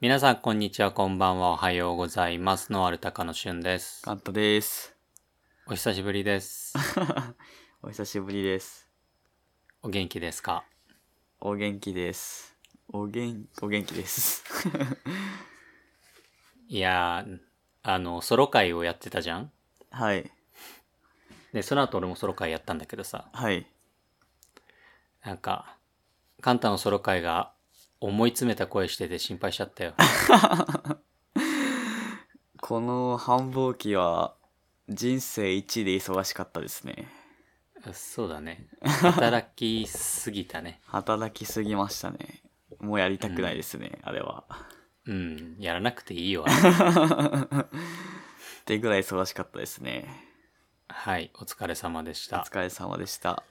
皆さん、こんにちは、こんばんは、おはようございます。ノアルタカのしゅんです。カントです。お久しぶりです。お久しぶりです。お元気ですか？お元気です。お元、お元気です。いやー、あの、ソロ会をやってたじゃん？はい。で、その後俺もソロ会やったんだけどさ、はい。なんか、カンタのソロ会が思い詰めた声してて心配しちゃったよ。この繁忙期は人生一で忙しかったですね。そうだね。働きすぎたね。働きすぎましたね。もうやりたくないですね、あれは。うん、やらなくていいよ。ってぐらい忙しかったですね。はい、お疲れ様でしおた。疲れ様でした。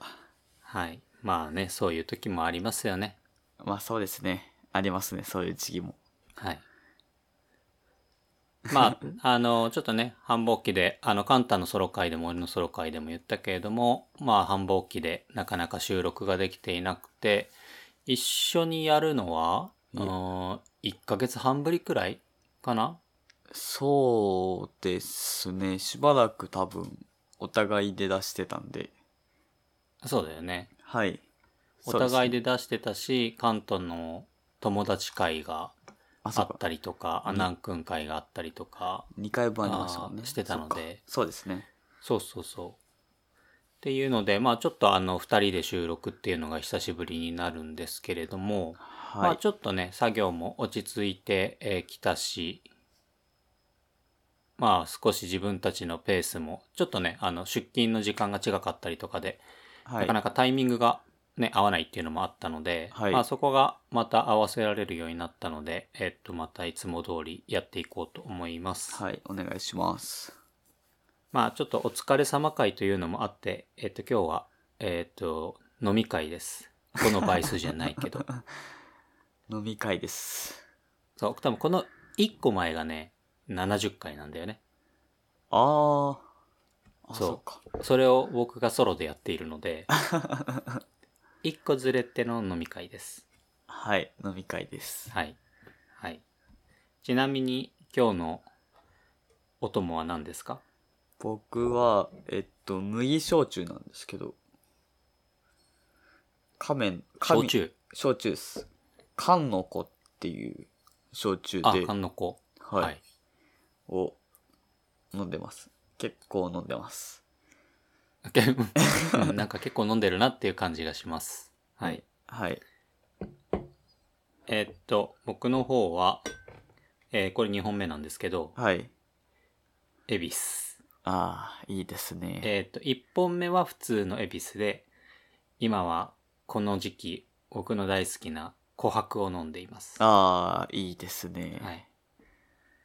はい。まあね、そういう時もありますよね。まあそうですね。ありますね、そういう時期も。はい。まあ、あの、ちょっとね、繁忙期で、あの、カンタのソロ会でも俺のソロ会でも言ったけれども、まあ、繁忙期でなかなか収録ができていなくて、一緒にやるのは、うん、1ヶ月半ぶりくらいかな？そうですね。しばらく多分、お互いで出してたんで。そうだよね。はい。お互いで。で出してたし、カントの友達会があ、あそうか。ったりとか、アナン君会があったりとか、2回分ありましたもんね。あーしてたのでそそうですね。そうそうそう。っていうので、まあちょっとあの、二人で収録っていうのが久しぶりになるんですけれども、まはい。あちょっとね、作業も落ち着いてき、えー来たし、まあ少し自分たちのペースも、ちょっとね、あの、出勤の時間が違かったりとかで、は。ないかなかタイミングがね、合わないっていうのもあったので、はいまあそこがまた合わせられるようになったので、えっと、またいつも通りやっていこうと思います。はい。お願いします。まあちょっとお疲れ様会というのもあって、えっと今日は、えっと、飲み会です。この倍数じゃないけど。飲み会です。そう、多分この1個前がね、70回なんだよね。あー。あ、そうそうか。それを僕がソロでやっているので、1個ずれての飲み会です。はい。飲み会です。はい。はい。ちなみに今日のお供は何ですか？僕は、えっと、麦焼酎なんですけど、仮面、焼酎。焼酎です。缶の子っていう焼酎あ、で、缶の子。はい。を飲んでます。結構飲んでます。けうん なんか結構飲んでるなっていう感じがします。はい。。はい。えーっと、僕の方は、えーこれ2本目なんですけど、はい。恵比寿。ああ、いいですね。えーっと、1本目は普通の恵比寿で、今はこの時期、僕の大好きな琥珀を飲んでいます。ああ、いいですね。はい。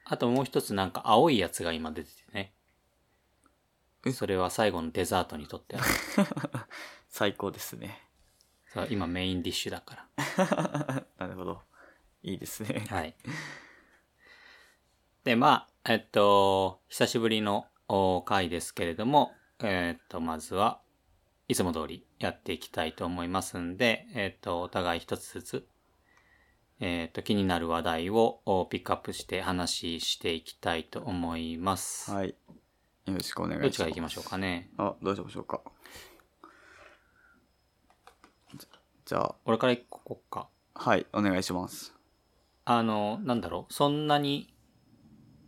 あともう一つなんか青いやつが今出ててね。えそれは最後のデザートにとっては、最高ですね。今メインディッシュだから。なるほど。いいですね。はい。で、まあ、えっと、久しぶりのお回ですけれども、えっと、まずは、いつも通りやっていきたいと思いますんで、えっと、お互い一つずつ、えっと、気になる話題をおピックアップして話していきたいと思います。はい。よろしくお願いします。どっちから行きましょうかね。あ、どうしましょうか。じゃじゃあ、俺から行こうか。はい、お願いします。あの、なんだろう、そんなに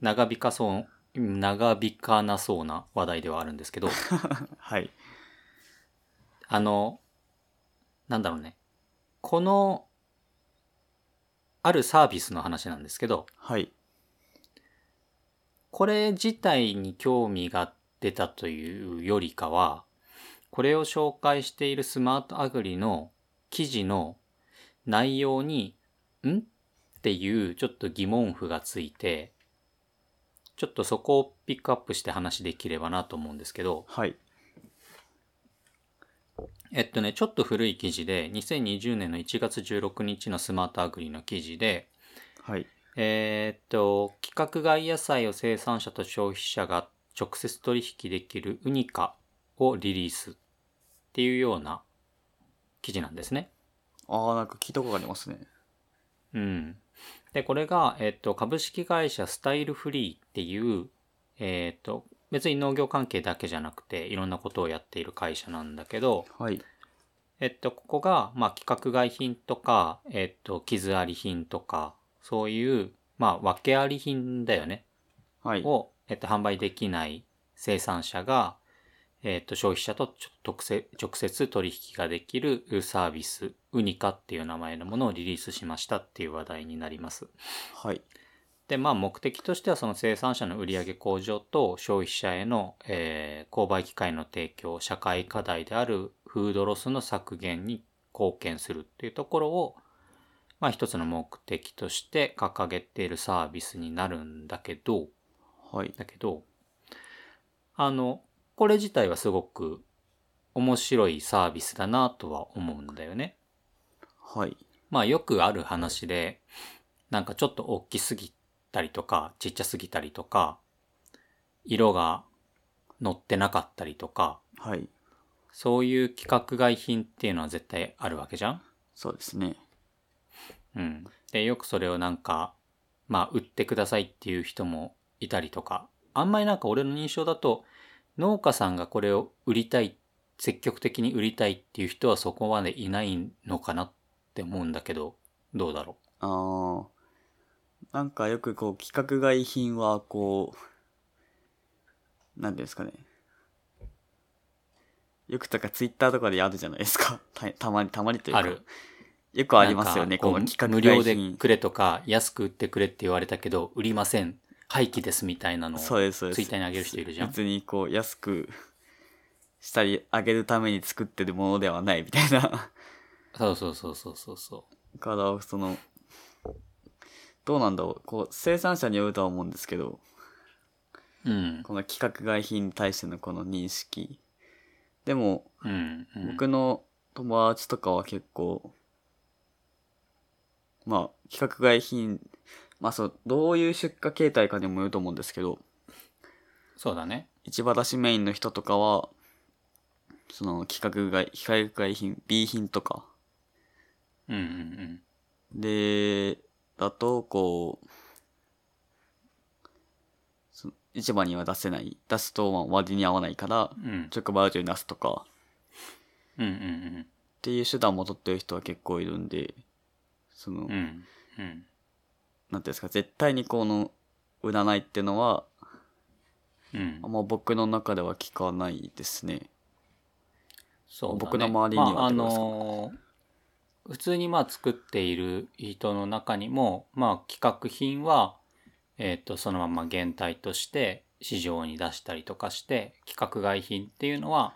長引かそう、長引かなそうな話題ではあるんですけど、はい。あの、なんだろうね。この、あるサービスの話なんですけど、はい。これ自体に興味が出たというよりかは、これを紹介しているスマートアグリの記事の内容に、ん？っていうちょっと疑問符がついて、ちょっとそこをピックアップして話できればなと思うんですけど、はい。えっとね、ちょっと古い記事で、2020年の1月16日のスマートアグリの記事で、はい。えーっと、規格外野菜を生産者と消費者が直接取引できるウニカをリリースっていうような記事なんですね。ああ、なんか聞いたことありますね。うん。で、これが、えっと、株式会社スタイルフリーっていう、えっと、別に農業関係だけじゃなくて、いろんなことをやっている会社なんだけど、はい。えっと、ここが、まあ、規格外品とか、えっと、傷あり品とか、そういう、まあ、訳あり品だよね。はい。を、えっと、販売できない生産者が、えっと、消費者と直接取引ができるサービス、ウニカっていう名前のものをリリースしましたっていう話題になります。はい。で、まあ目的としてはその生産者の売上向上と消費者への、えー購買機会の提供、社会課題であるフードロスの削減に貢献するっていうところを、まあ一つの目的として掲げているサービスになるんだけど、はい。だけど、あの、これ自体はすごく面白いサービスだなとは思うんだよね。はい。まあよくある話で、なんかちょっと大きすぎたりとか、ちっちゃすぎたりとか、色が乗ってなかったりとか、はい。そういう規格外品っていうのは絶対あるわけじゃんそうですね。うん。で、よくそれをなんか、まあ売ってくださいっていう人もいたりとか、あんまりなんか俺の印象だと、農家さんがこれを売りたい、積極的に売りたいっていう人はそこまでいないのかなって思うんだけど、どうだろああ。なんかよくこう、規格外品はこう、なんていうんですかね。よくとかツイッターとかであるじゃないですか。たたまに、たまにというか。ある。よくありますよね、この規格無料で。くれとか、安く売ってくれって言われたけど、売りません。廃棄ですみたいなのを。ツイッターにあげる人いるじゃん。別にこう、安くしたり、あげるために作ってるものではないみたいな。そうそうそうそうそうそから、その、どうなんだろう。こう、生産者によるとは思うんですけど、う。うん。この規格外品に対してのこの認識。でも、うん。うん、僕の友達とかは結構、まあ、規格外品、まあそう、どういう出荷形態かにもよると思うんですけど、そうだね。市場出しメインの人とかは、その規格外、規格外品、B 品とか、うんうんで、だと、こう、市場には出せない、出すとまあ割に合わないから、うん。うん。直売所に出すとか、うんうん。っていう手段も取ってる人は結構いるんで、その、うん。うん。うん。なんていうんですか、絶対にこの、売らないっていうのは、うんあんま僕の中では聞かないですね。そうだね僕の周りにはまあ、あのー普通にまあ作っている人の中にも、まあ企画品は、えっ、と、そのまま原体として市場に出したりとかして、規格外品っていうのは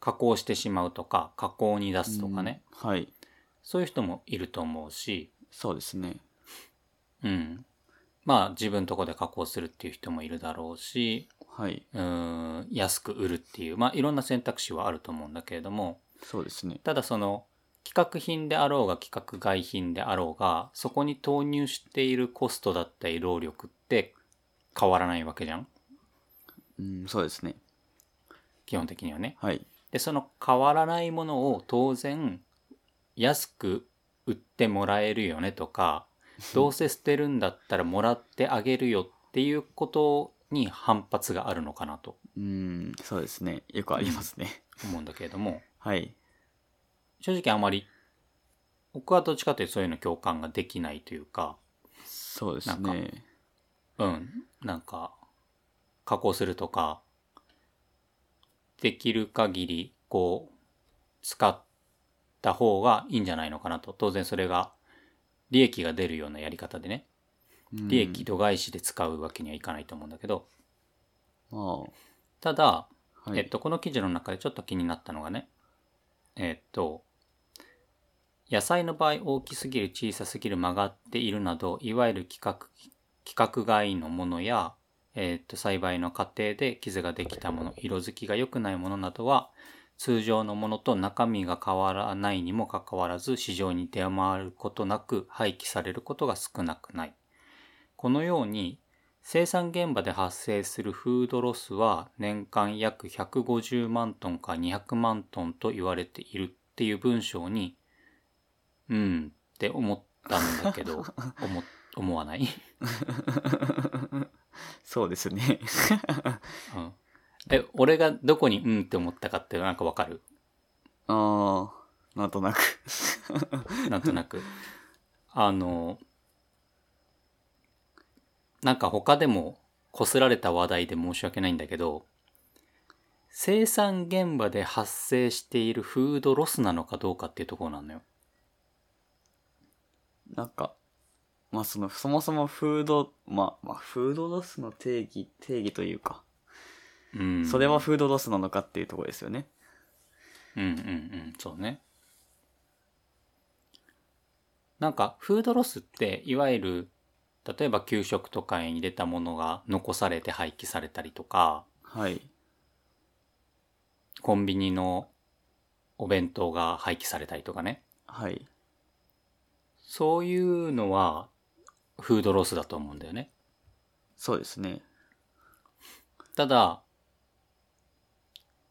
加工してしまうとか、加工に出すとかね、うんはい。そういう人もいると思うし、そうですね。うん。まあ自分とこで加工するっていう人もいるだろうし、はい。うーん、安く売るっていう、まあいろんな選択肢はあると思うんだけれども、そうですね。ただその規格品であろうが規格外品であろうがそこに投入しているコストだったり労力って変わらないわけじゃんうん、そうですね。基本的にはね。はい。でその変わらないものを当然安く売ってもらえるよねとか どうせ捨てるんだったらもらってあげるよっていうことに反発があるのかなとうん、そうですね。よくありますね。思うんだけれども はい。正直あまり僕はどっちかというとそういうの共感ができないというかそうですね。うん、なんか、加工するとか、できる限り、こう、使った方がいいんじゃないのかなと。当然それが、利益が出るようなやり方でね、うん。利益度外視で使うわけにはいかないと思うんだけど、まただ、あ、はい。えっと、この記事の中でちょっと気になったのがね、えっと、野菜の場合大きすぎる小さすぎる曲がっているなど、いわゆる規格、規格外のものや、えっと、栽培の過程で傷ができたもの、色づきが良くないものなどは、通常のものと中身が変わらないにもかかわらず、市場に出回ることなく廃棄されることが少なくない。このように、生産現場で発生するフードロスは年間約150万トンか200万トンと言われているっていう文章に、うんって思ったんだけど 思思わない、そうですね。うん、え俺がどこにうんって思ったかってなんかわかる？ああ、なんとなく。なんとなくあのなんか他でもこすられた話題で申し訳ないんだけど生産現場で発生しているフードロスなのかどうかっていうところなのよ。なんか、まあその、そもそもフード、まあ、まあ、フードロスの定義、定義というか、うん、それはフードロスなのかっていうところですよね。うんうんうん、そうね。なんか、フードロスって、いわゆる、例えば給食とかに出たものが残されて廃棄されたりとか、はい。コンビニのお弁当が廃棄されたりとかね。はい。そういうのは、フードロスだと思うんだよね。そうですね。ただ、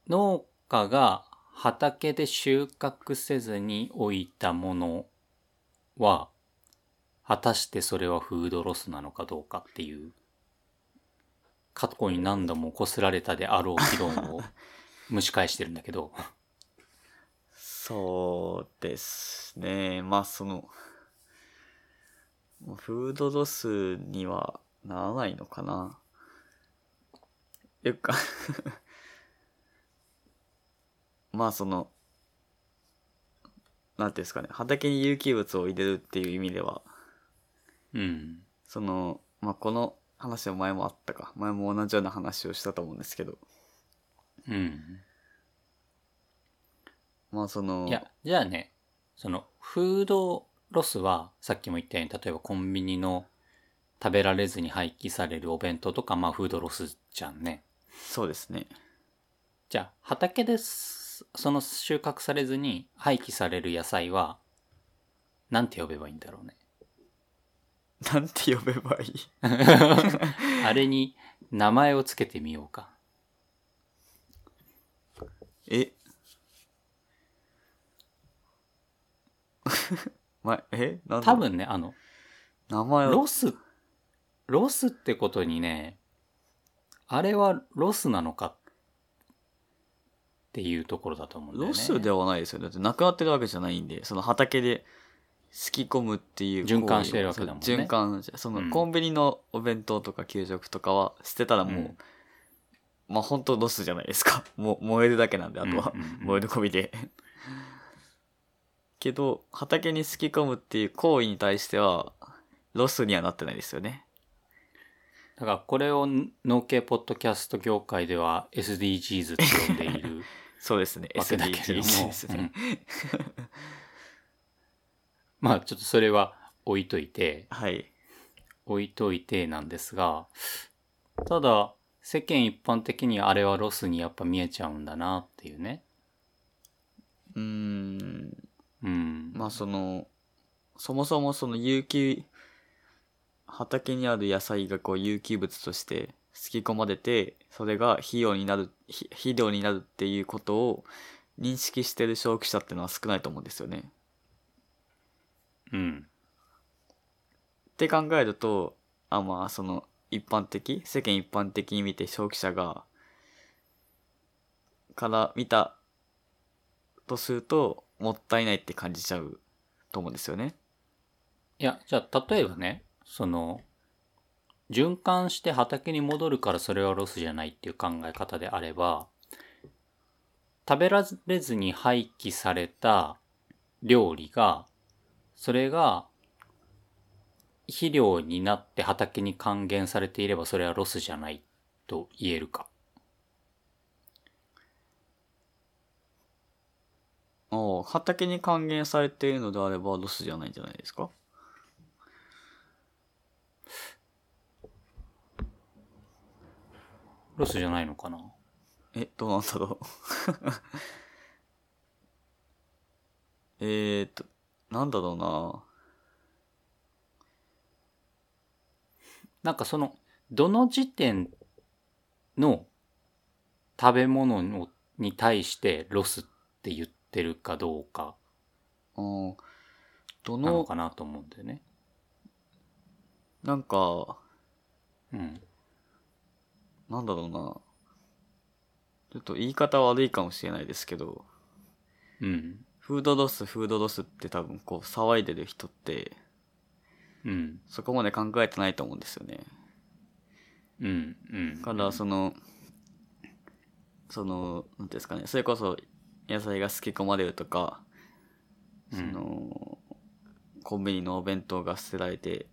農家が畑で収穫せずに置いたものは、果たしてそれはフードロスなのかどうかっていう、過去に何度もこすられたであろう議論を蒸し返してるんだけど、そうですね。まあその、フードロスにはならないのかな。いうかまあその、なんていうんですかね、畑に有機物を入れるっていう意味では、うん。その、まあこの話は前もあったか。前も同じような話をしたと思うんですけど、うん。まあその、いや、じゃあね、その、フードロスは、さっきも言ったように、例えばコンビニの食べられずに廃棄されるお弁当とか、まあフードロスじゃんね。そうですね。じゃあ、畑です、その収穫されずに廃棄される野菜は、なんて呼べばいいんだろうね。なんて呼べばいい？あれに名前をつけてみようか。え？ま、え？なんだ？多分ね、あの、名前を？ロス、ロスってことにね、あれはロスなのかっていうところだと思うんだよね。ロスではないですよね。だってなくなってるわけじゃないんで、その畑ですき込むっていう循環してるわけだもんね循環じゃ、そうんのコンビニのお弁当とか給食とかは捨てたらもう、うんまあ本当ロスじゃないですか。もう燃えるだけなんで、あとは、燃えるゴミで。けど、畑にすき込むっていう行為に対しては、ロスにはなってないですよね。だからこれを農系ポッドキャスト業界では SDGs って呼んでいるそうですね。わけだけれど SDGs もですね。うん まあちょっとそれは置いといてはい。置いといてなんですがただ世間一般的にあれはロスにやっぱ見えちゃうんだなっていうねうーん。うんまあその、そもそもその有機、畑にある野菜がこう有機物としてすき込まれて、それが肥料になる、ひ肥料になるっていうことを認識してる消費者ってのは少ないと思うんですよね。うんって考えると、あ、まあその一般的、世間一般的に見て消費者が、から見たとすると、もったいないって感じちゃうと思うんですよね。いやじゃあ例えばねその循環して畑に戻るからそれはロスじゃないっていう考え方であれば食べられずに廃棄された料理がそれが肥料になって畑に還元されていればそれはロスじゃないと言えるか。ああ、畑に還元されているのであればロスじゃないんじゃないですか？ロスじゃないのかな？え、どうなんだろう。えーっと、なんだろうな。なんかそのどの時点の食べ物のに対してロスって言ってるかどうかうん。どなののかなと思うんだよね。なんかうん。なんだろうなちょっと言い方悪いかもしれないですけどうん。フードロスフードロスって多分こう騒いでる人ってうん。そこまで考えてないと思うんですよねうん。うん。だからそのそのなんですかねそれこそ野菜がすき込まれるとかその、コンビニのお弁当が捨てられて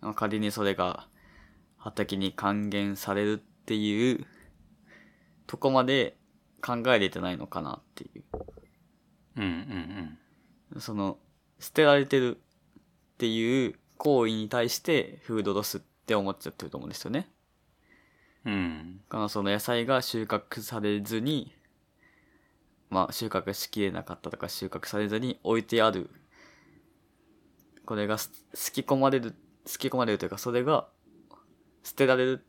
まあ仮にそれが畑に還元されるっていうとこまで考えれてないのかなっていううんうんうん。その捨てられてるっていう行為に対してフードロスって思っちゃってると思うんですよね。うん。だからその野菜が収穫されずにまあ収穫しきれなかったとか収穫されずに置いてあるこれがすすき込まれるすき込まれるというかそれが捨てられる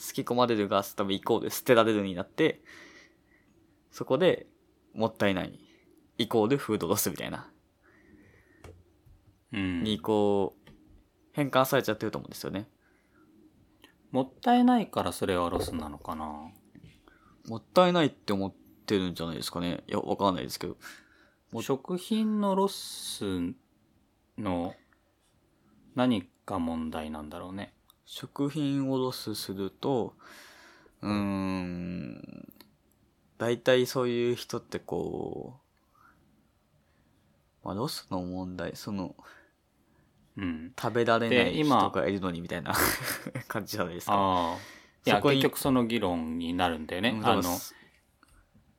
すき込まれるが多分イコール捨てられるになってそこでもったいないイコールフードロスみたいなうん。にこう変換されちゃってると思うんですよね。もったいないからそれはロスなのかな？もったいないって思ってるんじゃないですかね。いや、わかんないですけど。も食品のロスの何か問題なんだろうね。食品をロスすると、うーん、大体そういう人ってこう、まあ、ロスの問題、その、うん。食べられない人がいるのにみたいな 感じじゃないですか。いや、結局その議論になるんだよね。うんあの、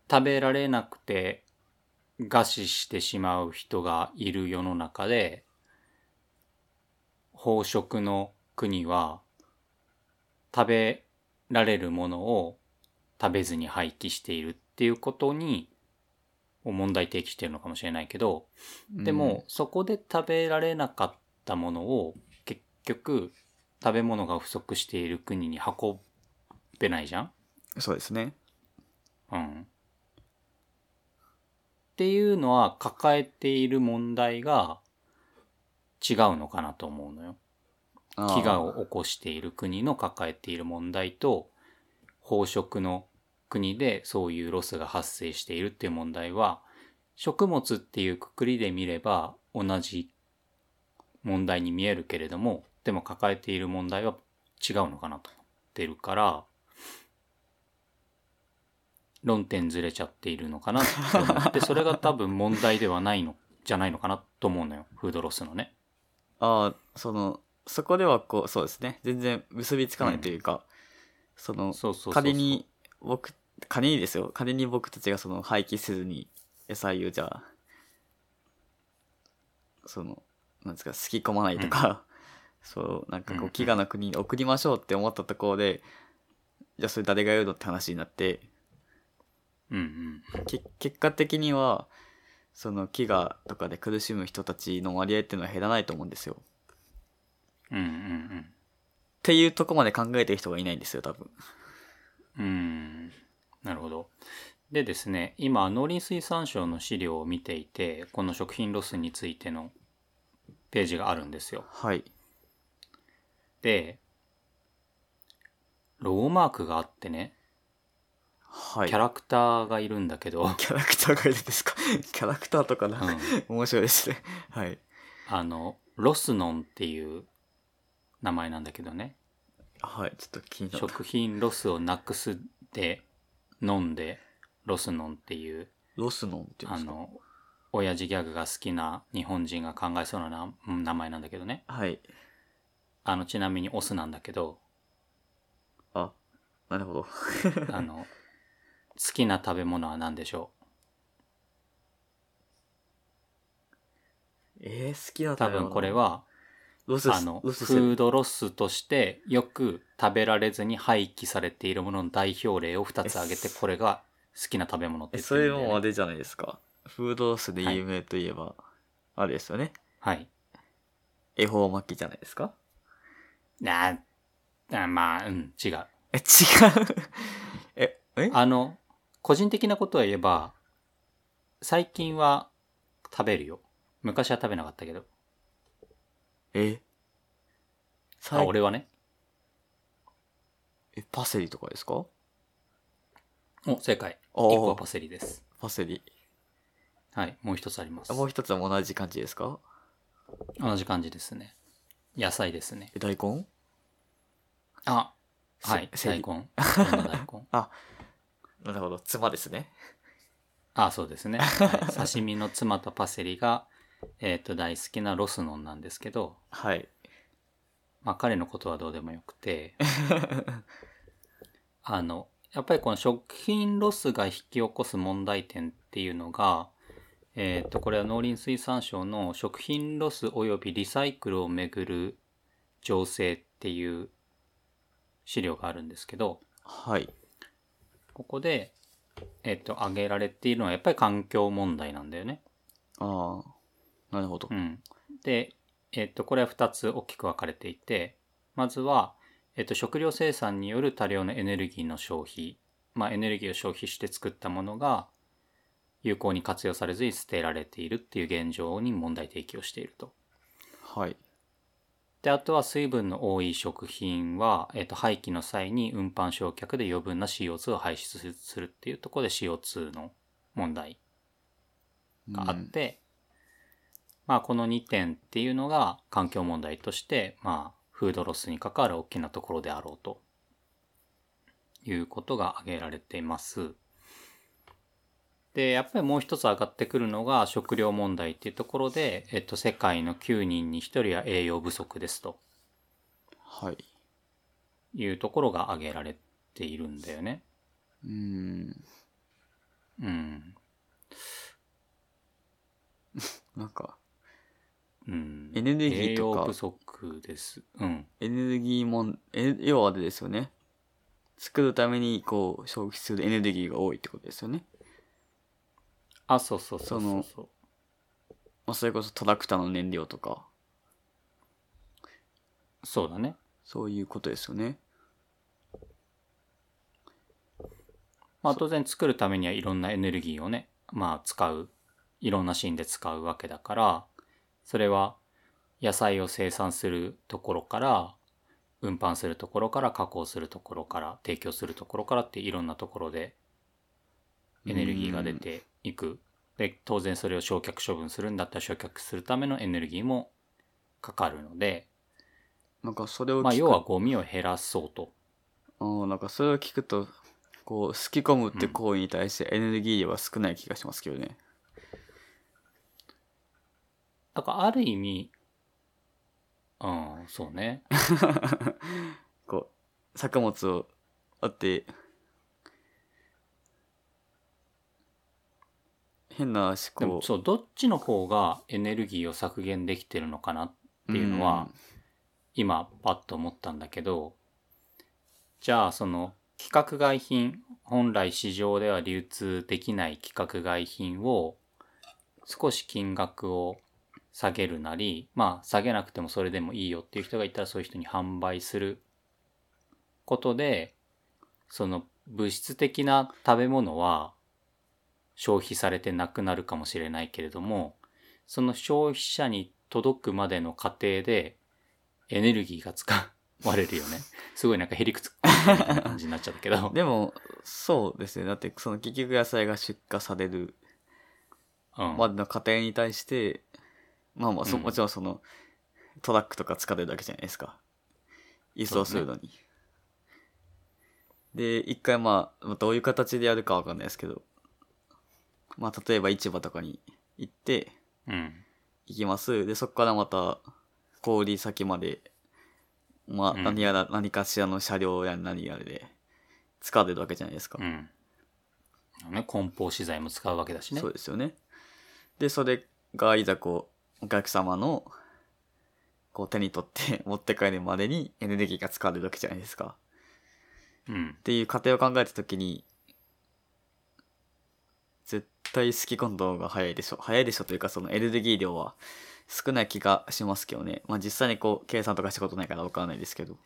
食べられなくて餓死してしまう人がいる世の中で、飽食の国は食べられるものを食べずに廃棄しているっていうことに問題提起してるのかもしれないけど、でも、そこで食べられなかったものを結局食べ物が不足している国に運べないじゃんうんそうですね。うん。っていうのは抱えている問題が違うのかなと思うのよ。飢餓を起こしている国の抱えている問題と飽食の国でそういうロスが発生しているっていう問題は食物っていうくくりで見れば同じ問題に見えるけれどもでも抱えている問題は違うのかなと思ってるから論点ずれちゃっているのかなと思ってそれが多分問題ではないのじゃないのかなと思うのよフードロスのね。ああ、その、そこではこう、そうですね。全然結びつかないというか、その、そうそうそうそう仮に僕、仮にですよ。仮に僕たちがその廃棄せずに野菜をじゃあ、その、なんですか、すき込まないとか、そう、なんかこうんう、飢餓の国に送りましょうって思ったところで、じゃあそれ誰が言うのって話になって、うんうんけ結果的には、その飢餓とかで苦しむ人たちの割合っていうのは減らないと思うんですよ。うんうんっていうとこまで考えてる人がいないんですよ、多分。うん。うん。なるほど。でですね、今、農林水産省の資料を見ていて、この食品ロスについてのページがあるんですよ。はい。で、ロゴマークがあってね、はい。キャラクターがいるんだけど、キャラクターがいるんですか？キャラクターとかなうん面白いですね。はい。あの、ロスノンっていう名前なんだけどね、はい、ちょっと気になる。食品ロスをなくすで飲んでロスノンっていうロスノンっていうんですか？あの親父ギャグが好きな日本人が考えそうな名前なんだけどねはい。あのちなみにオスなんだけどあ、なるほど。あの好きな食べ物は何でしょえー、好きなう多食べ物？分これ、はあのフードロスとしてよく食べられずに廃棄されているものの代表例を2つ挙げてえこれが好きな食べ物ってえ、言ってそれもあれじゃないですか。フードロスで有名といえば、あれですよね。はい恵方巻きじゃないですかなあまあうん違うえ、違う？え、え？あの、個人的なことを言えば、最近は食べるよ。昔は食べなかったけど。え？あ、最俺はね。え、パセリとかですか？お、正解。おー1個はパセリです。パセリ。はい。もう一つありますあ。もう一つは同じ感じですか？同じ感じですね。野菜ですね。え、大根？あ、はい。大根。どんな大根。なるほど。ツマですね。あ、そうですね。はい、刺身のツマとパセリが、えっ、と、大好きなロスノンなんですけど、はい。まあ彼のことはどうでもよくて、あの、やっぱりこの食品ロスが引き起こす問題点っていうのが、えっ、と、これは農林水産省の食品ロス及びリサイクルをめぐる情勢っていう資料があるんですけど、はい。ここで、えっ、と、挙げられているのはやっぱり環境問題なんだよね。ああ。なるほどう。ん。で、えっ、と、これは2つ大きく分かれていて、まずは、えっ、と、食料生産による多量のエネルギーの消費。まあ、エネルギーを消費して作ったものが、有効に活用されずに捨てられているっていう現状に問題提起をしていると。はい。で、あとは水分の多い食品は、えっ、と、廃棄の際に運搬焼却で余分な CO2 を排出するっていうところで CO2 の問題があって、まあこの2点っていうのが環境問題として、まあフードロスに関わる大きなところであろうということが挙げられています。で、やっぱりもう一つ上がってくるのが食料問題っていうところで、えっと、世界の9人に1人は栄養不足ですとはい。いうところが挙げられているんだよね。うーん。うん。なんか、うん。エネルギーとか不足です。うん。エネルギーもん、え、要はあれですよね。作るために、こう、消費するエネルギーが多いってことですよね。あ、そうそうそうそうそう。まあ、それこそトラクターの燃料とか、そうだね。そういうことですよね。まあ当然作るためにはいろんなエネルギーをね、まあ使う、いろんなシーンで使うわけだから、それは野菜を生産するところから、運搬するところから、加工するところから、提供するところからっていろんなところでエネルギーが出ていく。で、当然それを焼却処分するんだったら焼却するためのエネルギーもかかるので、なんかそれをまあ要はゴミを減らそうと。なんかそれを聞くと、こう、すき込むって行為に対してエネルギー量は少ない気がしますけどね。だからある意味、うん、そうね。こう、作物をあって、変な思考。そう、どっちの方がエネルギーを削減できてるのかなっていうのは、今パッと思ったんだけど、じゃあその規格外品、本来市場では流通できない規格外品を少し金額を下げるなり、まあ下げなくてもそれでもいいよっていう人がいたらそういう人に販売することで、その物質的な食べ物は消費されてなくなるかもしれないけれども、その消費者に届くまでの過程でエネルギーが使われるよね。すごいなんかへりくつくみたいな感じになっちゃったけど。でも、そうですね。だって、その結局野菜が出荷されるうん。までの過程に対して、まあまあそ、うんもちろんその、トラックとか使ってるだけじゃないですか。輸送するのに。で、一回まあ、どういう形でやるかわかんないですけど、まあ例えば市場とかに行って、うん。行きます。で、そこからまた、小売先まで、まあ、うん何やら、何かしらの車両や何やらで、使われるわけじゃないですか。うん。ね、梱包資材も使うわけだしねそう。ですよね。で、それがいざこう、お客様の、こう手に取って 持って帰るまでにエネルギーが使われるわけじゃないですか。うんっ。ていう過程を考えたときに、絶対好き込んだ方が早いでしょ。早いでしょというか、そのエネルギー量は少ない気がしますけどね。まあ実際にこう、計算とかしたことないからわからないですけど。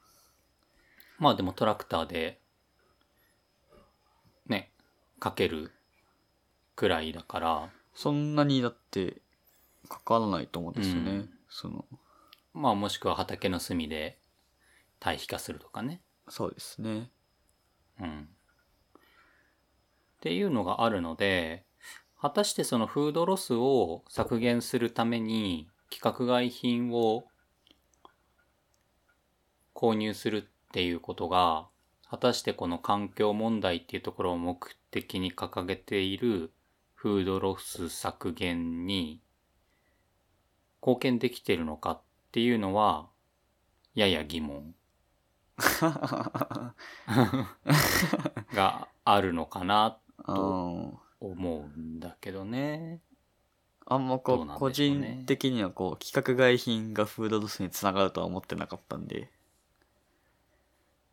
まあでもトラクターで、ね、かけるくらいだから、そんなにだって、かからないと思うんですよね。うんその、まあもしくは畑の隅で堆肥化するとかね。そうですね。うん。っていうのがあるので、果たしてそのフードロスを削減するために規格外品を購入するっていうことが、果たしてこの環境問題っていうところを目的に掲げているフードロス削減に貢献できてるのかっていうのは、やや疑問。があるのかなうん思うんだけどね。あんまどこうね。人的にはこう規格外品がフードロスにつながるとは思ってなかったんで。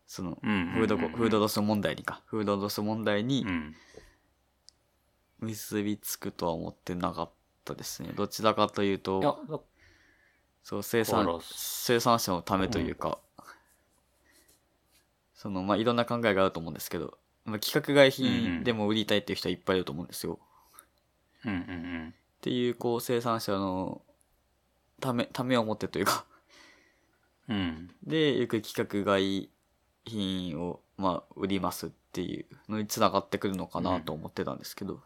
そのフードコフードロス問題にか。フードロス問題にうん。結びつくとは思ってなかったですね。どちらかというとだそう生産生産者のためというか、そのまあいろんな考えがあると思うんですけど、まあ、規格外うんうん。品でも売りたいっていう人はいっぱいいると思うんですよ、うんうんっていうこう生産者のためためを持ってというか。うん。うん。でよく規格外品をまあ売りますっていうのにつながってくるのかなと思ってたんですけど、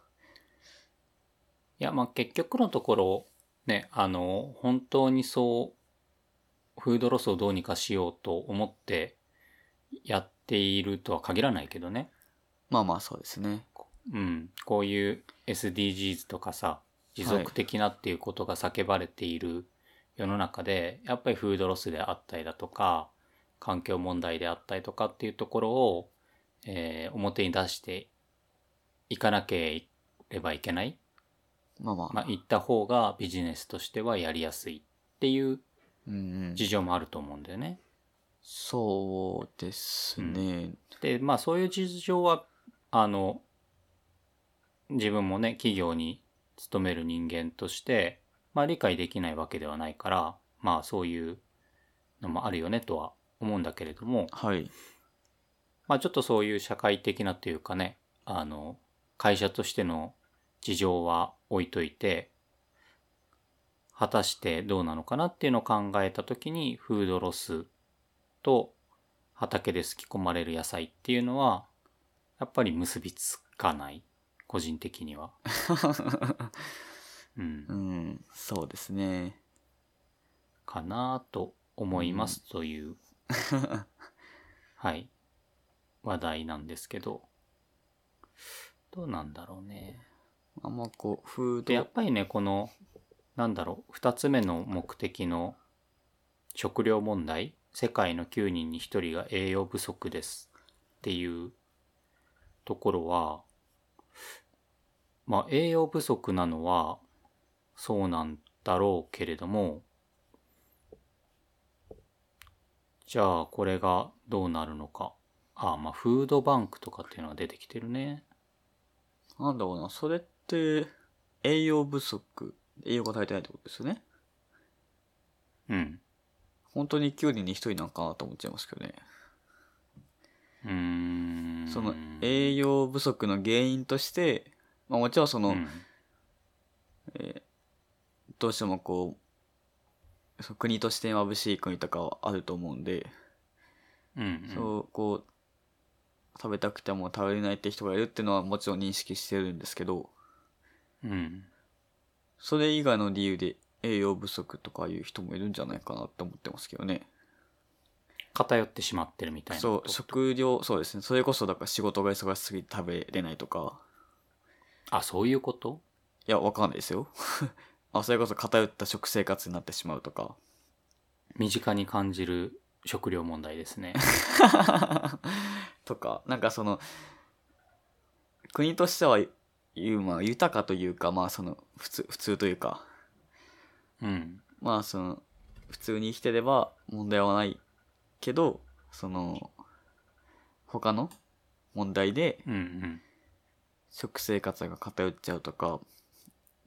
いや、まあ結局のところ、ね、あの、本当にそう、フードロスをどうにかしようと思ってやっているとは限らないけどね。まあまあそうですねうん。こういう SDGs とかさ、持続的なっていうことが叫ばれている世の中で、やっぱりフードロスであったりだとか、環境問題であったりとかっていうところを、えー表に出していかなければいけない。まあまあ、まあ、言った方がビジネスとしてはやりやすいっていううんうん。事情もあると思うんだよね。そうですね、で、まあそういう事情は、あの、自分もね、企業に勤める人間として、まあ理解できないわけではないから、まあそういうのもあるよねとは思うんだけれども、はい。まあちょっとそういう社会的なというかね、あの、会社としての事情は置いといて、果たしてどうなのかなっていうのを考えたときに、フードロスと畑ですき込まれる野菜っていうのは、やっぱり結びつかない。個人的には。うんう。んそうですねかなと思いますという、はい、話題なんですけど、どうなんだろうね。あんまこうフーで、やっドぱりね、この、なんだろう、二つ目の目的の食料問題、世界の9人に1人が栄養不足ですっていうところは、まあ栄養不足なのはそうなんだろうけれども、じゃあこれがどうなるのか。ああ、まあフードバンクとかっていうのが出てきてるね。なんだろうなそれって栄養不足栄養が足りてないってことですよねうん。本当に9人に1人なんかなと思っちゃいますけどねうーん。その栄養不足の原因として、まあ、もちろんその、うんどうしてもこうそう国として眩しい国とかはあると思うんで、うんうん、そうこう食べたくても食べれないって人がいるっていうのはもちろん認識してるんですけどうん。それ以外の理由で栄養不足とかいう人もいるんじゃないかなって思ってますけどね。偏ってしまってるみたいなそう食料そうですね。それこそだから仕事が忙しすぎて食べれないとか。あ、そういうこと？いやわかんないですよ。あそれこそ偏った食生活になってしまうとか。身近に感じる食料問題ですね。とかなんかその国としてはいうまあ豊かというかまあその普通普通というかうん。まあその普通に生きてれば問題はないけどその他の問題でうんうん。食生活が偏っちゃうとか、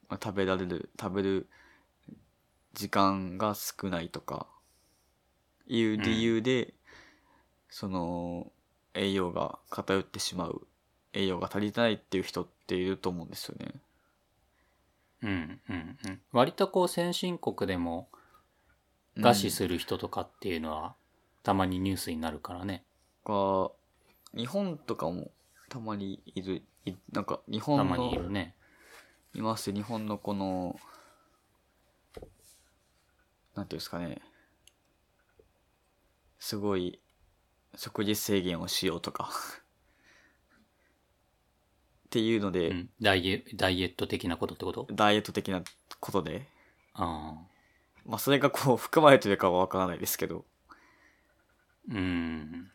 まあ食べられる食べる時間が少ないとかいう理由で、その栄養が偏ってしまう栄養が足りてないっていう人っていると思うんですよね。うんうんうん。割とこう先進国でも、餓死する人とかっていうのは、たまにニュースになるからね。が、日本とかもたまにいる、いなんか日本たまにいの、るね。いますよ日本のこの、なんていうんですかね、すごい食事制限をしようとか、っていうので、うん。ダイエダイエット的なことってこと？ダイエット的なことで、ああ。まあそれがこう含まれてるかはわからないですけど、うん。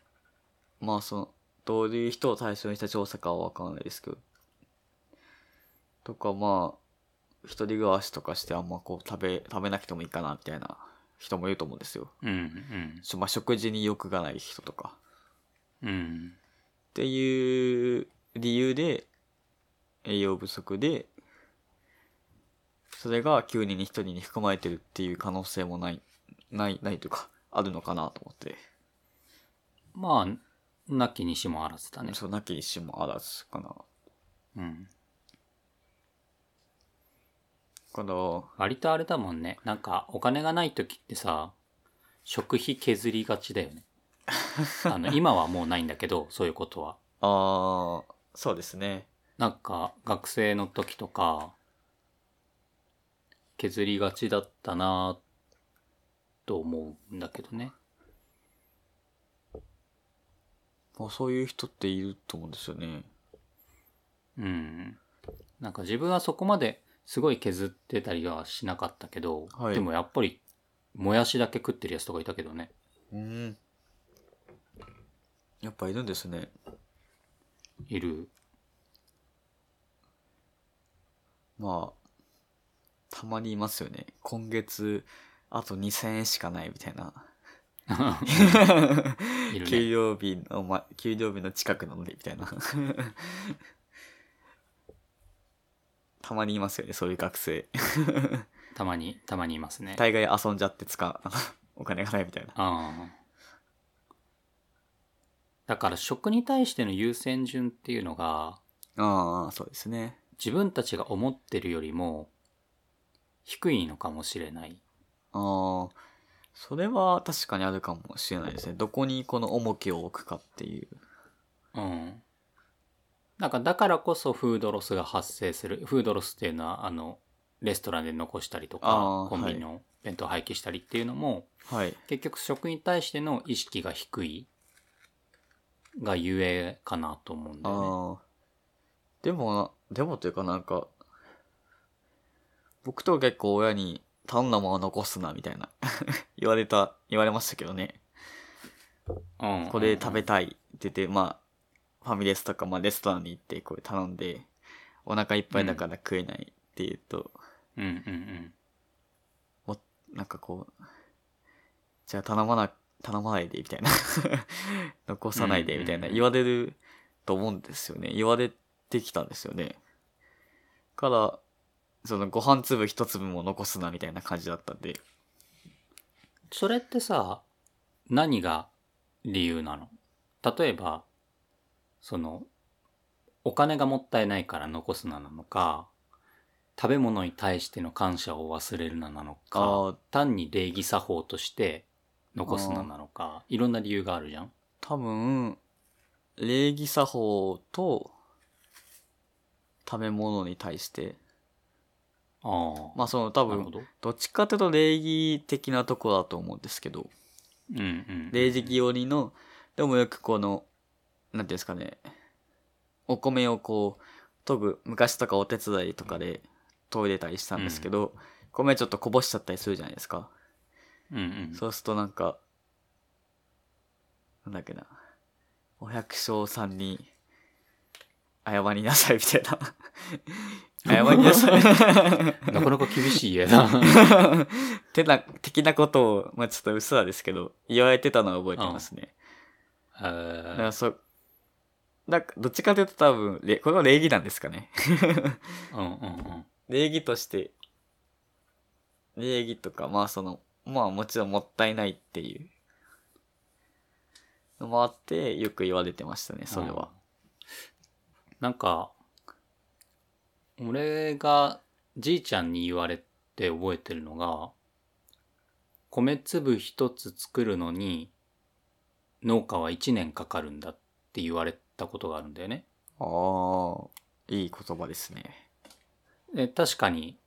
まあその、どういう人を対象にした調査かはわからないですけど。とかまあ、一人暮らしとかしてあんまこう食べ、食べなくてもいいかなみたいな人もいると思うんですよ。うん。うん。しまあ食事に欲がない人とか。うん。っていう理由で、栄養不足で、それが9人に1人に含まれてるっていう可能性もない、ない、ないというか、あるのかなと思って。まあ、なきにしもあらずだね。そう、なきにしもあらずかな。うん。かな割とあれだもんね。なんか、お金がない時ってさ、食費削りがちだよね。あの、今はもうないんだけど、そういうことは。ああ、そうですね。なんか、学生の時とか、削りがちだったなと思うんだけどね。まあそういう人っていると思うんですよね。うん。なんか自分はそこまですごい削ってたりはしなかったけど、はいでもやっぱり、もやしだけ食ってるやつとかいたけどね。うん。やっぱいるんですね。いる。まあ、たまにいますよね。今月、あと2000円しかないみたいな。いる給ね。料日の、ま、給料日の近くなので、みたいな。たまにいますよね、そういう学生。たまに、たまにいますね。大概遊んじゃって使う、お金がないみたいな。ああ。だから食に対しての優先順っていうのが、ああ、そうですね。自分たちが思ってるよりも低いのかもしれない。ああ、それは確かにあるかもしれないですね。どこにこの重きを置くかっていう。うん。なんかだからこそフードロスが発生する。フードロスっていうのは、あの、レストランで残したりとかコンビニの弁当廃棄したりっていうのも、はい。結局食に対しての意識が低いがゆえかなと思うんだよね。でも、でもというかなんか、僕とか結構親に頼んだもの残すなみたいな 言われた、言われましたけどね。うんこれ食べたいって言って、まあ、ファミレスとか、まあレストランに行ってこれ頼んで、お腹いっぱいだから食えないって言うと、うんうんうん。もなんかこう、じゃあ頼まな、頼まないで、みたいな。残さないで、みたいな言われると思うんですよね。言われてきたんですよね。から、そのご飯粒一粒も残すな、みたいな感じだったんで。それってさ、何が理由なの？例えば、その、お金がもったいないから残すななのか、食べ物に対しての感謝を忘れるななのか、単に礼儀作法として残すななのか、いろんな理由があるじゃん多分、礼儀作法と、食べ物に対して、ああ。まあその多分、ど。どっちかというと礼儀的なところだと思うんですけど、うんうん。礼儀寄りの、でもよくこの、なんていうんですかね、お米をこう、研ぐ、昔とかお手伝いとかで研いでたりしたんですけど、米ちょっとこぼしちゃったりするじゃないですか。うんうん。そうするとなんか、なんだっけな、お百姓さんに、謝りなさいみたいな。謝りなさい。なかなか厳しい家だ。てな、的なことを、まあちょっとうっすらですけど、言われてたのは覚えてますね。えだかーらそう、なんか、どっちかというと多分、れこれは礼儀なんですかね。うんうんうん。礼儀として、礼儀とか、まあその、まあもちろんもったいないっていうのもあって、よく言われてましたね、それは。なんか、俺がじいちゃんに言われて覚えてるのが、米粒一つ作るのに農家は1年かかるんだって言われたことがあるんだよね。ああ、いい言葉ですね。で確かに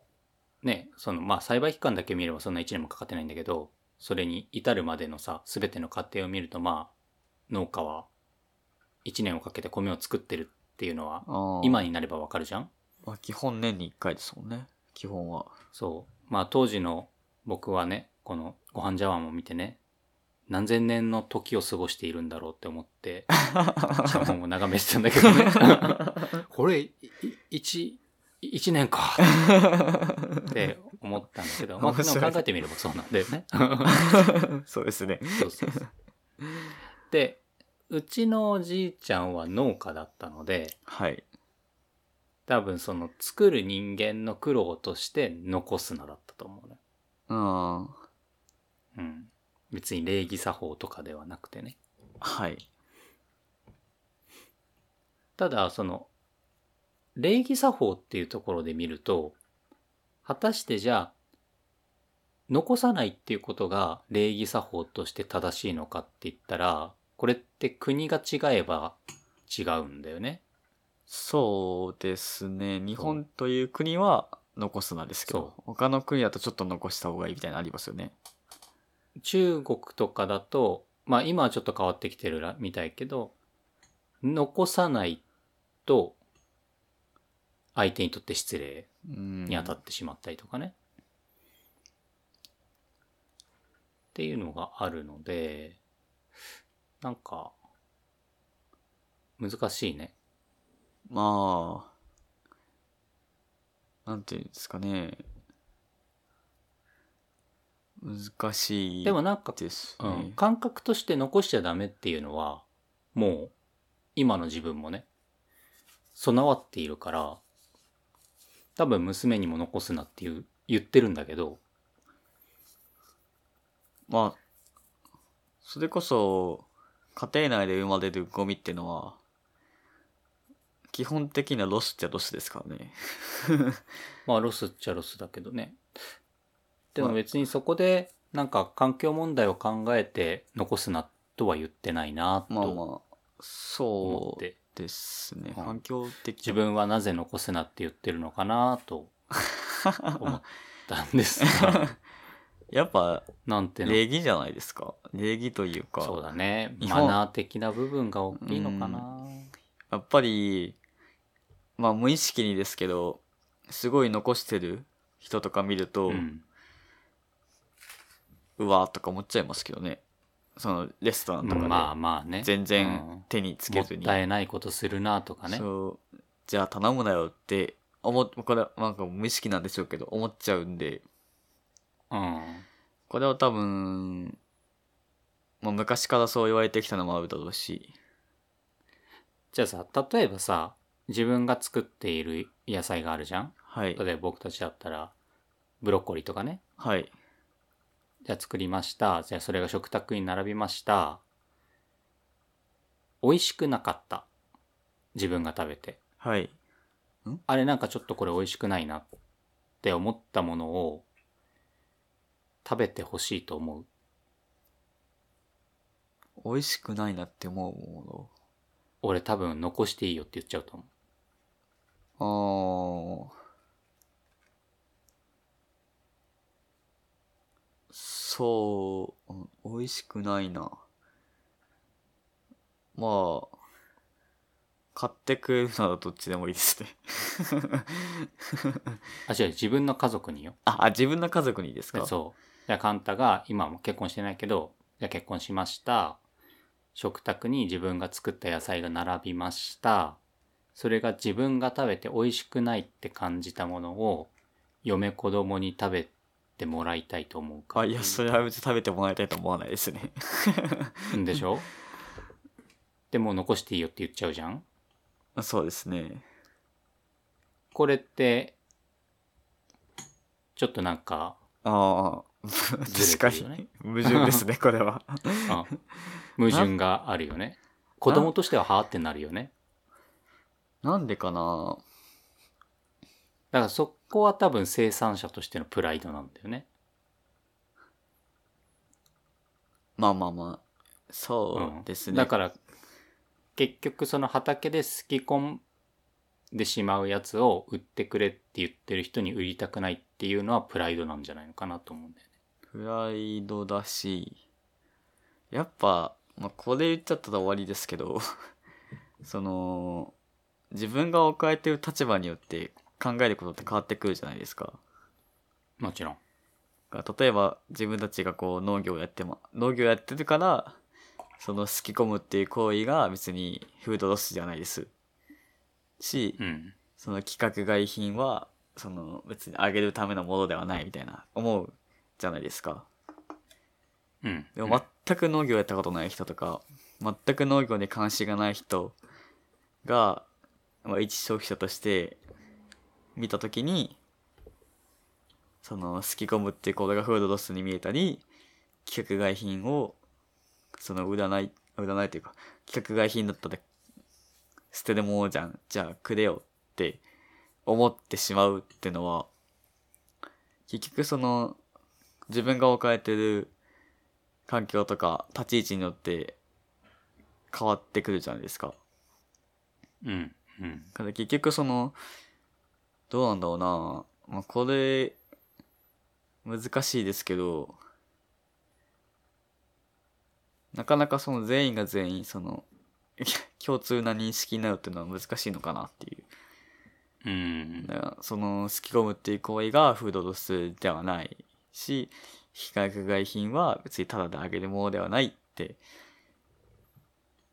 ねそのまあ栽培期間だけ見ればそんな1年もかかってないんだけどそれに至るまでのさ全ての過程を見るとまあ農家は1年をかけて米を作ってるっていうのは。今になればわかるじゃん？まあ、基本年に1回ですもんね。基本は。そうまあ当時の僕はねこのご飯茶碗を見てね何千年の時を過ごしているんだろうって思って 茶碗を眺めてたんだけどね これい一一年かって思ったんだけど、まあ、考えてみればそうなんだよね。そうですね。そうそうそう。で、うちのおじいちゃんは農家だったので、はい。多分その作る人間の苦労として残すなだったと思うね。うん。うん。別に礼儀作法とかではなくてね。はい。ただ、その、礼儀作法っていうところで見ると、果たしてじゃあ、残さないっていうことが礼儀作法として正しいのかって言ったら、これって国が違えば違うんだよね。そうですね。日本という国は残すなですけどそ、他の国だとちょっと残した方がいいみたいなのありますよね。中国とかだと、まあ今はちょっと変わってきてるらみたいけど、残さないと相手にとって失礼うん。に当たってしまったりとかね。っていうのがあるので、なんか、難しいね。まあ、なんていうんですかね。難しいでもなんか、ですうん、ね。感覚として残しちゃダメっていうのは、もう、今の自分もね、備わっているから、多分娘にも残すなっていう言ってるんだけど、まあ、それこそ、家庭内で生まれるゴミっていうのは、基本的なロスっちゃロスですからね。まあロスっちゃロスだけどね。でもまあ別にそこでなんか環境問題を考えて残すなとは言ってないなとまあ思まあ、そうって、ですね。うん環境的自分はなぜ残すなって言ってるのかなと思ったんですが、やっぱ、なんて礼儀じゃないですか。礼儀というか。そうだね。マナー的な部分が大きいのかな。やっぱり、まあ無意識にですけど、すごい残してる人とか見ると、う。うんわーとか思っちゃいますけどね。そのレストランとかで、まあまあね。全うん然手につけずに。たいないことするなとかね。じゃあ頼むなよって思っ、これはなんか無意識なんでしょうけど、思っちゃうんで、うん。これは多分、まあ昔からそう言われてきたのもあるだろうし、じゃあさ、例えばさ、自分が作っている野菜があるじゃん？はい。例えば僕たちだったら、ブロッコリーとかね。はい。じゃあ作りました。じゃあそれが食卓に並びました。美味しくなかった。自分が食べて。はい。あれなんかちょっとこれ美味しくないなって思ったものを食べてほしいと思う。美味しくないなって思うも俺多分残していいよって言っちゃうと思う。の。あーそう、うん美味しくないな。まあ、買ってくれるならどっちでもいいですね。あ、違う、自分の家族によ。あ、あ自分の家族にですか？そう。じゃあカンタが今も結婚してないけど、じゃあ結婚しました。食卓に自分が作った野菜が並びました。それが自分が食べて美味しくないって感じたものを嫁子供に食べてもらいたいと思うかあ、いや、それは別に食べてもらいたいと思わないですね。ん でしょ？でも残していいよって言っちゃうじゃんそうですね。これって、ちょっとなんか、あ 確かれてるよねに。矛盾ですね、これは。うん、矛盾があるよね。子供としてははーってなるよね。なんでかな？だからそこは多分生産者としてのプライドなんだよね。まあまあまあそうですね、だから結局その畑ですき込んでしまうやつを売ってくれって言ってる人に売りたくないっていうのはプライドなんじゃないのかなと思うんだよね。プライドだしやっぱ、まあ、これ言っちゃったら終わりですけど その自分が置かれてる立場によって考えることって変わってくるじゃないですか。もちろん。例えば自分たちがこう農業やってま農業やってるからそのすき込むっていう行為が別にフードロスじゃないですし、うん。その規格外品はその別にあげるためのものではないみたいな思うじゃないですかうん。でも全く農業やったことない人とか全く農業に関心がない人が、まあ、一消費者として見た時にそのすき込むっていう行動がフードロスに見えたり規格外品をその売らない売らないというか規格外品だったら捨てるものじゃんじゃあくれよって思ってしまうってのは結局その自分が置かれてる環境とか立ち位置によって変わってくるじゃないですか。うん。うん。だから結局そのどうなんだろうな、まあ、これ難しいですけどなかなかその全員が全員その 共通な認識になるっていうのは難しいのかなっていううん。だからそのすき込むっていう行為がフードロスではないし非価格外品は別にタダであげるものではないって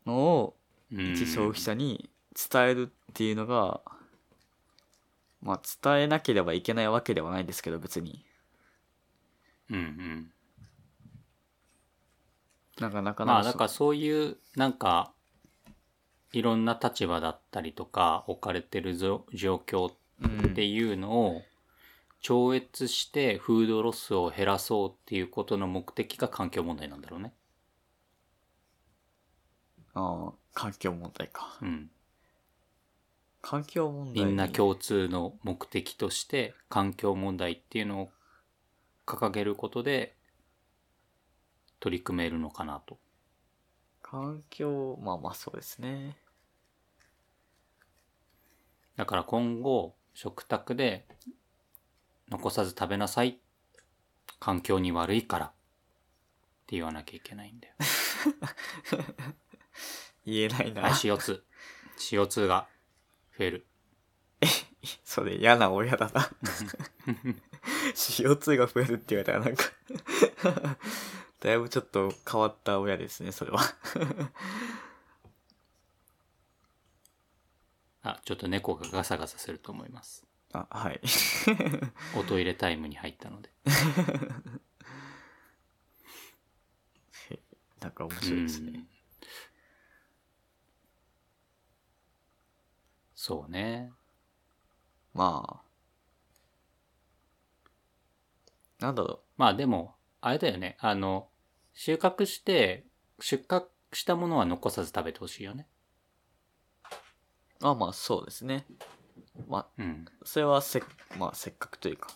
のをうん一消費者に伝えるっていうのが、まあ伝えなければいけないわけではないですけど別にうんうん。なかなかまあなだからそういうなんかいろんな立場だったりとか置かれてるぞ状況うんっていうのを超越してフードロスを減らそうっていうことの目的が環境問題なんだろうね。ああ環境問題かうん。環境問題みんな共通の目的として環境問題っていうのを掲げることで取り組めるのかなと。環境まあまあそうですねだから今後食卓で残さず食べなさい。環境に悪いからって言わなきゃいけないんだよ。言えないな、はい、CO2。CO2 が増える。それ嫌な親だな CO2 が増えるって言われたらなんかだいぶちょっと変わった親ですねそれはあ、ちょっと猫がガサガサすると思います。あはいおトイレタイムに入ったので。なんか面白いですねうんそうね。まあなんだろまあでも、あれだよね。あの、収穫して、出荷したものは残さず食べてほしいよね。うあまあそうですねまあうん。それはせ,、まあ、せっかくというか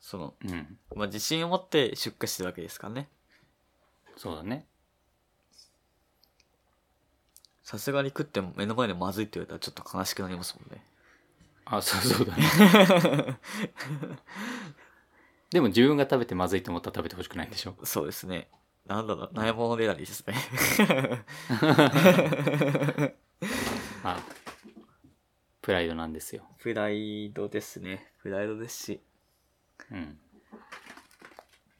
その、うん。まあ、自信を持って出荷してるわけですからねそうだね。さすがに食っても目の前でまずいって言われたらちょっと悲しくなりますもんねあ、そうそうだね。でも自分が食べてまずいと思ったら食べてほしくないんでしょ？そうですねなんだろう悩み物でなりですね まあ、プライドなんですよ。プライドですねプライドですし、うん。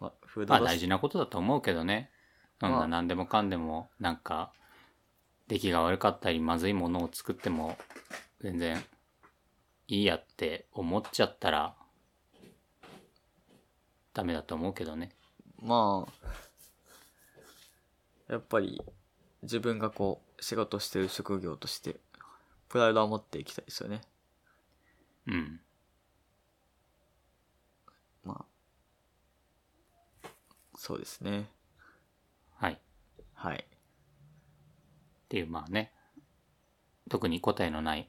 まあ、フードあ大事なことだと思うけどね。そんまあな何でもかんでも、なんか、出来が悪かったり、まずいものを作っても、全然、いいやって思っちゃったら、ダメだと思うけどね。まあやっぱり自分がこう仕事してる職業としてプライドは持っていきたいですよねうん。まあそうですねはい。っはいていう、まあね。特に答えのない、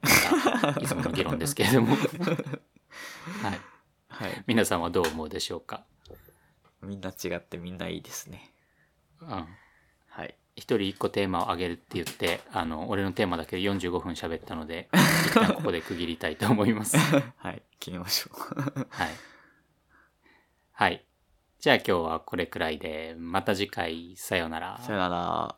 いつもの議論ですけれども。はい。はい皆さんはどう思うでしょうか？みんな違ってみんないいですねうん。はい一人一個テーマをあげるって言って、あの、俺のテーマだけで45分喋ったので、一旦ここで区切りたいと思います。はい決めましょう はい。はい。じゃあ今日はこれくらいで、また次回、さようなら。さよなら